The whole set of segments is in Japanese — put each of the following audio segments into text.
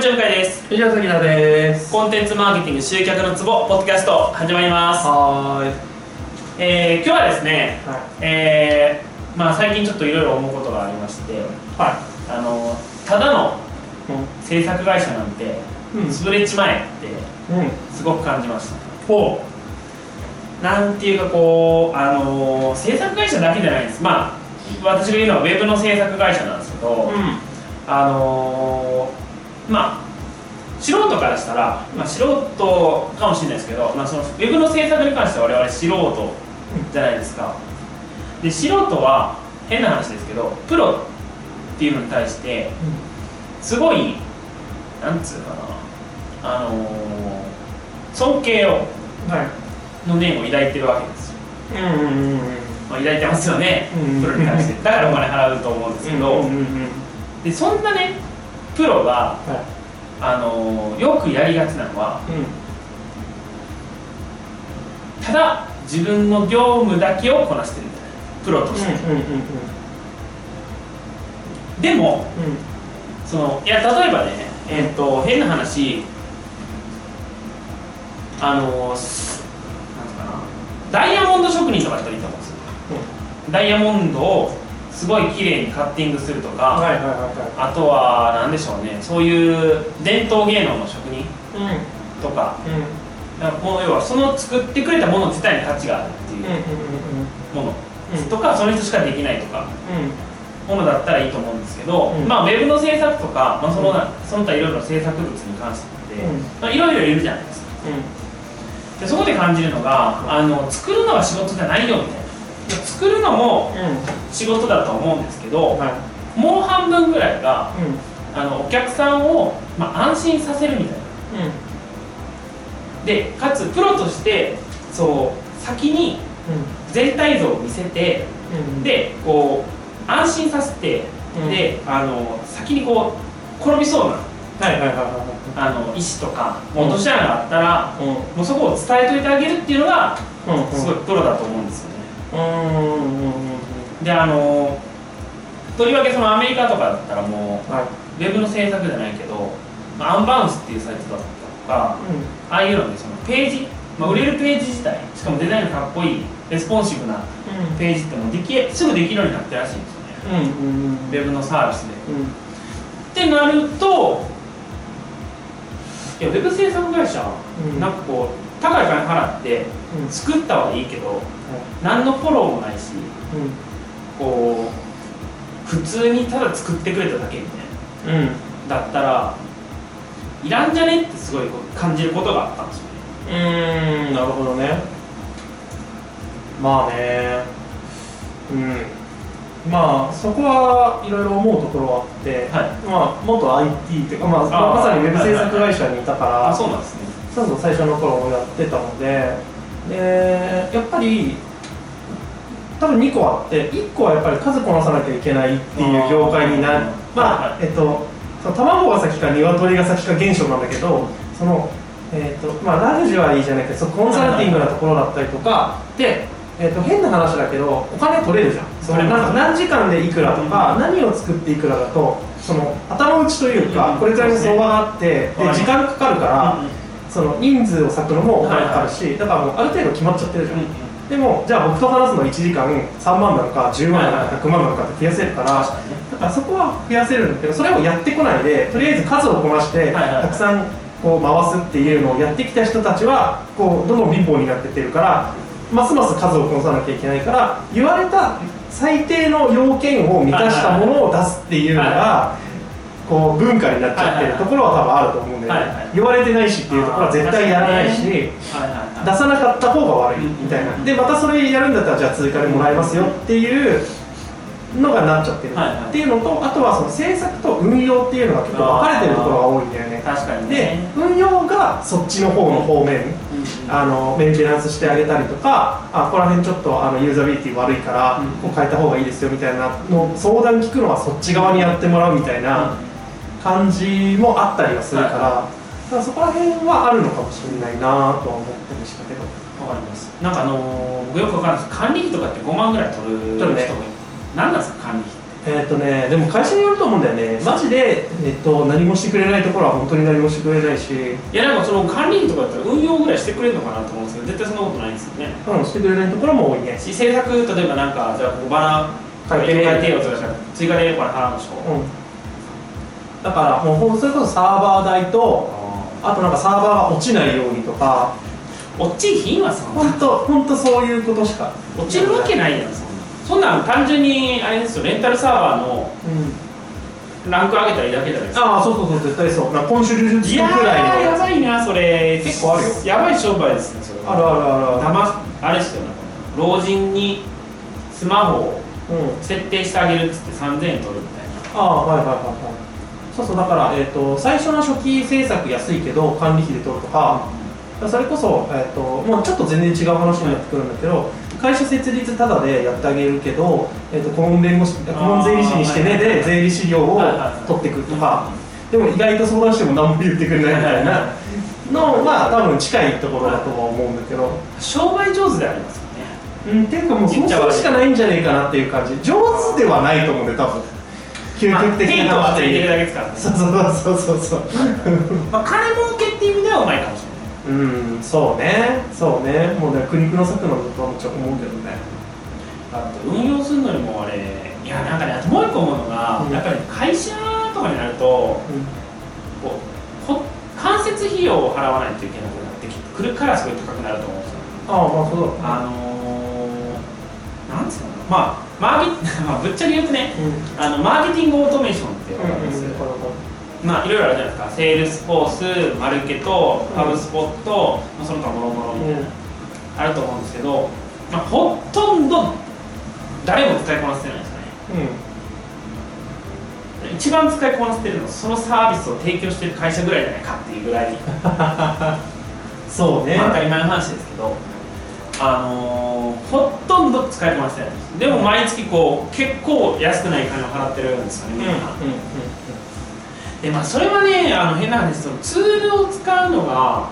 にちは向井です。藤原崎田です。コンテンツマーケティング集客のツボポッドキャスト始まります、はーい。えー、今日はですね、はい。えー、まあ最近ちょっといろいろ思うことがありましてはあのただのい制作会社なんてうん。潰れちまえってうん。すごく感じました。ほなんていうかこうあの制作会社だけじゃないです。まあ私が言うのはウェブの制作会社なんですけど、ううん。あのーまあ素人からしたら、まあ、素人かもしれないですけど、まあ、そのウェブの制作に関しては我々素人じゃないですか。で素人は変な話ですけどプロっていうのに対してすごいなんつうかなあのー尊敬をはい。の念を抱いてるわけですよ、うんうんうんまあ、抱いてますよね、うんプロに対して。だからお金払うと思うんですけど、でそんなねプロがはあのーよくやりがちなのはいうん。ただ自分の業務だけをこなしてるみたいな。プロとして、うんうんうんでもうん。そのいや例えばねえっ、と変な話。あのなんかな。ダイヤモンド職人とか人いると思うんですよ。ダイヤモンドをすごい綺麗にカッティングするとか、はいはいはいはあとは何でしょうね。そういう伝統芸能の職人とか。うん。かもう要はその作ってくれたもの自体に価値があるっていううんうんものうん。とかその人しかできないとかうん。ものだったらいいと思うんですけど、うん。まあウェブの制作とか、まあ、その他その他いろいろな制作物に関してまあ、いろいろいるじゃないですか。でそこで感じるのがあの作るのが仕事じゃないよみたいな作るのもうん。仕事だと思うんですけど、はい。もう半分ぐらいがうん。あのお客さんを、まあ、安心させるみたいな。でかつプロとしてそう先に全体像を見せてうん。うんでこう安心させて、うん。であの先にこう転びそうなはいはいはいはあの石とか落とし穴があったら、いうん。もうそこを伝えといてあげるっていうのがうんうん。すごいプロだと思うんですよね。うんうんうんうんであのとりわけそのアメリカとかだったらもはい。うウェブの制作じゃないけど、まあ Unbounce っていうサイトだったとかああいうのでそのページ、まあ、売れるページ自体しかもデザインがかっこいいレスポンシブなうん。ページってもうできすぐできるようになってるらしいんですよね。うんうんうん。ウェブのサービスで。うん。ってなるといやウェブ制作会社、うん。なんかこう高い金払ってうん。作ったはいいけど何のフォローもないしうん。こう普通にただ作ってくれただけみたいうん。なだったらいらんじゃねってすごい感じることがあったんですよね。うーんなるほどね。まあね。うん。まあそこはいろいろ思うところはあって、はい。まあ元 IT っていうか、まあ、まさにウェブ制作会社にいたから、あそうなんですねちゃんと最初の頃もやってたのででやっぱり多分2個あって1個はやっぱり数こなさなきゃいけないっていう業界になまあはいえっとその卵が先か鶏が先か現象なんだけどそのえっとまあラグジュアリーじゃなくてそのコンサルティングなところだったりとか。でえっと変な話だけどお金取れるじゃん。そのなんか何時間でいくらとか何を作っていくらだとその頭打ちというかうん。これくらいの相場があってではい。時間かかるからその人数を割くのもお金かかるし、だからもうある程度決まっちゃってるじゃん、でもじゃあ僕と話すの1時間3万なのか10万なのか100万なのかって増やせるから、だからそこは増やせるんだけどそれをやってこないでとりあえず数をこなして、たくさんこう回すっていうのをやってきた人たちはこうどんどん貧乏になってってるからますます数をこなさなきゃいけないから言われた最低の要件を満たしたものを出すっていうのがこう文化になっちゃってるところは多分あると思うんで、言われてないしっていうところは絶対やらないし。出さなかった方が悪いみたいな。でまたそれやるんだったらじゃあ追加でもらえますよっていうのがなっちゃってる。っていうのとあとはその制作と運用っていうのが結構分かれてるところが多いんだよね。確かにでね運用がそっちの方の方面。うんあのメンテナンスしてあげたりとかあここら辺ちょっとあのユーザビリティ悪いからうんこう変えた方がいいですよみたいなの相談聞くのはそっち側にやってもらうみたいな感じもあったりはするから,、はい。だからそこら辺はあるのかもしれないなとは思ったりしたけど。わかります。なんかあのー僕よくわかんないです。管理費とかって5万ぐらい取る人もい。る何なんですか管理費って？えっ、とねでも会社によると思うんだよね。マジで、えっと、何もしてくれないところは本当に何もしてくれないし。いやなんかその管理費とかだったら運用ぐらいしてくれるのかなと思うんですけど絶対そんなことないんですよね。うんしてくれないところも多いね。し制作例えばなんかじゃあここバナー書いて書いてよとかしたら追加でこれ払うんでしょ、うんだからもうそれこそサーバー代とあとなんかサーバーが落ちないようにとか。落ちひんわそんな。本当本当そういうことしか。落ちるわけないやん。そん。なそんなん単純にあれですよレンタルサーバーのうん。ランク上げたらいいだけじゃないですか。ああそうそうそう絶対そう。今週流術いやくらいの。ーやばいなそれ。結構あるよ。やばい商売ですねそれは。あるあるあるあだまあれですよね老人にスマホをるうん。設定してあげるっつって3000円取るみたいな。ああはいはいはいはいそうそうだから、えー、と最初の初期制作安いけど管理費で取るとかそれこそ、えー、ともうちょっと全然違う話になってくるんだけど会社設立タダでやってあげるけど、えー、と顧問弁護士顧問税理士にしてねで税理士料を取ってくとかでも意外と相談しても何も言ってくれないみたいなのまあ多分近いところだとは思うんだけど。商売上手でありますよね。うん、っていうかもうそうするしかないんじゃねえかなっていう感じ。上手ではないと思うんで多分究極的なテイトがついてるだけですからね。そうそうそうそうそうまあ金儲けっていう意味ではうまいかもしれない。うんそうね。そうね。もうね苦肉の策なんだとはもちろん思うけどね。だって運用するのにもあれいやなんかねあともう一個思うのが、うん。やっぱり会社とかになるとこうこ間接費用を払わないといけなくなってくるからすごい高くなると思うんですよ。ああまあそうだ。あのー、なんつうのまあマーケ まあぶっちゃけ言うとねうん。あのマーケティングオートメーションってうんわかります、うんまあいろいろあるじゃないですか。セールスフォースマルケとハブスポット、まあ、その他もろもろ。みたいな、あると思うんですけど、まあ、ほとんど誰も使いこなせてないんですよね。うん。一番使いこなせてるのはそのサービスを提供してる会社ぐらいじゃないかっていうぐらい、そうね。まあ、当たり前の話ですけどあのー、ほとんど使いこなせてないん。でも毎月こう結構安くない金を払ってるんですよねみんな、でまあそれはねあの変な話そのツールを使うのが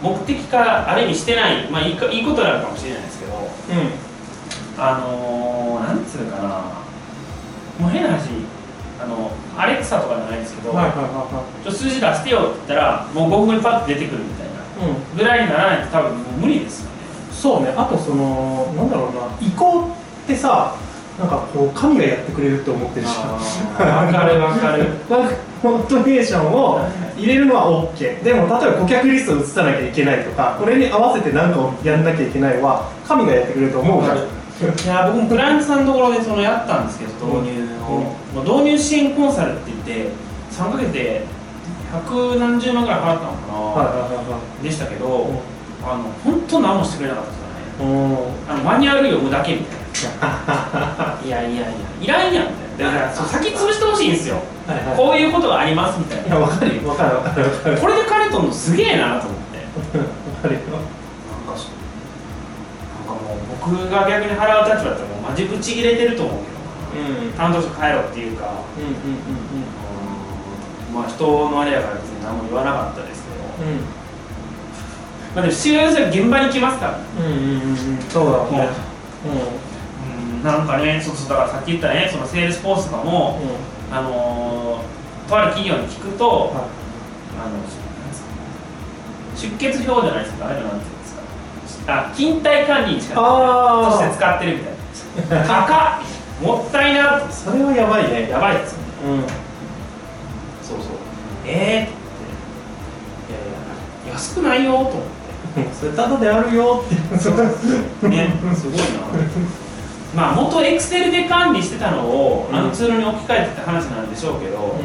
目的化ある意味してないまあいいかいいことなのかもしれないですけどあのー、なんつうかな。もう変な話あのアレクサとかじゃないですけど、はいはいはちょっと数字出してよって言ったらもう5分後にパッと出てくるみたいなうん。ぐらいにならないと多分もう無理ですよね。そうね。あとそのなんだろうな。移行ってさなんかこう神がやってくれるって思ってるじゃん。わかるわかる。なんかオートメーションを入れるのは OK でも例えば顧客リストを移さなきゃいけないとかこれに合わせて何かをやんなきゃいけないは神がやってくれると思うじゃん。いや僕もクライアントさんのところでそのやったんですけど導入を、まあ導入支援コンサルって言って3ヶ月で百何十万ぐらい払ったのかな、はいはいはでしたけど、いはいあの本当何もしてくれなかったですよね。うん。あのマニュアル読むだけみたいな。いやいやいやいらんやんみたいな。だからそう先潰してほしいんですよ。はいはい。こういうことがありますみたいな。いやわかるよ。わかるわかるわかる。これで金取るのすげえなと思って。わかるよ。なんかそうなんかもう僕が逆に払う立場だったらもうマジブチ切れてると思うけどうん担当者変えろっていうかうんうんまあ人のあれやから別に何も言わなかったですけど。うんまあでも父親は現場に来ますからうんうんうんそうだね。うん。なんかねそうそうだからさっき言ったねそのセールスフォースとかもうん。うんあのー、とある企業に聞くとはい。あの出欠表じゃないですかあれはなんていうんですか。あ勤怠管理にしかとして使ってるみたいな。高っ。もったいな。それはやばいね。やばいですよね。うんえー、っていやいや安くないよと思って。それただであるよって。ねすごいな。まあ元エクセルで管理してたのをあのツールに置き換えてって話なんでしょうけど、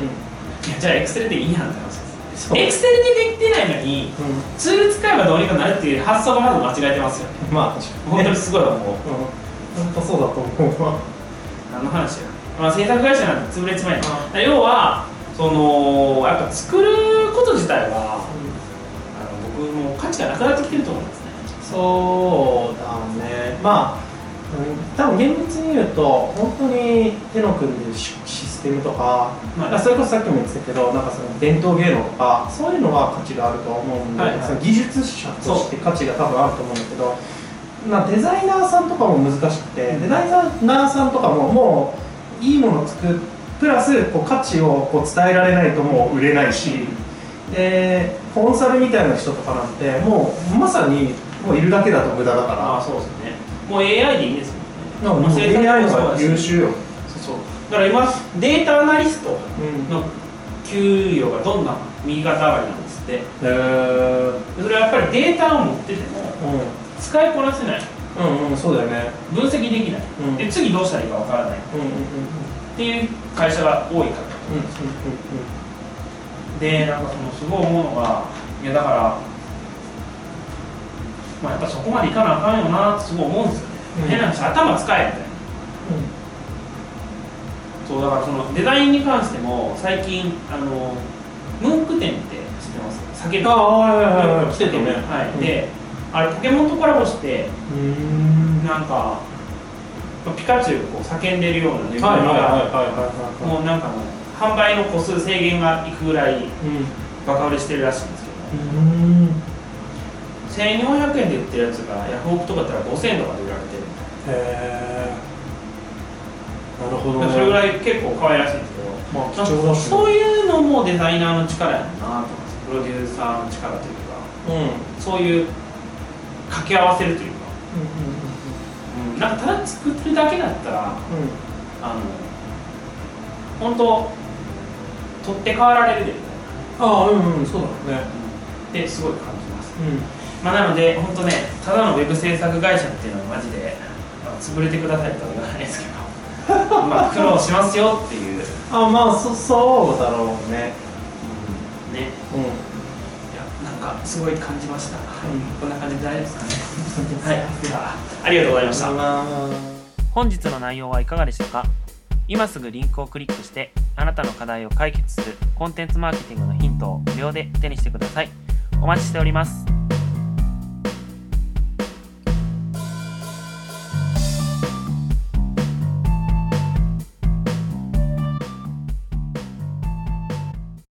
いやじゃあエクセルでいいやんって話です。エクセルでできてないのにうツール使えばどうにかなるっていう発想がまず間違えてますよね。んまあ本当にすごい思う。うん。本当そうだと思うわ。何の話や、まあ、制作会社なんて潰れちまえう要はそのやっぱ作ること自体はあの僕もう価値がなくなってきてると思うんですね。そうだね。まあうん多分現実に言うと本当に手の組んでるシシステムとか、まあまあ、それこそさっきも言ってたけどなんかその伝統芸能とかそういうのは価値があると思うんで、はいはい。その技術者として価値が多分あると思うんだけどまあ、デザイナーさんとかも難しくて、デザイナーさんとかももういいものを作るプラスこう価値をこう伝えられないともう売れないしでコンサルみたいな人とかなんてもうまさにもういるだけだと無駄だかああそうですね。もう AI でいいんですもんねらもう AI の方が優秀よ、そうそう。だから今データアナリストうん。の給与がどんどん右肩上がりなんですって。それはやっぱりデータを持ってても使いこなせない。うんうんうんそうだよね。分析できない、うん。で次どうしたらいいかわからない。っうんうんうんうんていう会社が多いから。うん。でなんかそのすごい思うのがいやだからまあやっぱそこまでいかなあかんよなってすごい思うんですよね、うん。変な話頭使えみたいな。そうだからそのデザインに関しても最近あのムンク店って知ってます？酒ああはいはいはい来てたね。はい、うんであれポケモンとコラボしてうん。なんかピカチュウがこう叫んでるようなぬいぐるみがもうなんかもう販売の個数制限がいくぐらいうんバカ売れしてるらしいんですけどうん1400円で売ってるやつがヤフオクとかだったら5000円とかで売られてる。へえなるほどね。それぐらい結構可愛らしいんですけどまあ貴重だしそういうのもデザイナーの力やんなとプロデューサーの力というか。うん。うんうんそういう掛け合わせるというか、うん、なんかただ作ってるだけだったらうん。あの本当取って代わられるで。ああうんうんそうだね。ってすごい感じます、うん。まあ、なので本当ねただのウェブ制作会社っていうのはマジであの潰れてくださいとは言わないですけど まあ苦労しますよっていう、あまあそそうだろうね。ね。うん。いやなんかすごい感じました、はい。うん。こんな感じで大丈夫ですかねはい。ではありがとうございました本日の内容はいかがでしたか？今すぐリンクをクリックしてあなたの課題を解決するコンテンツマーケティングのヒントを無料で手にしてください。お待ちしております。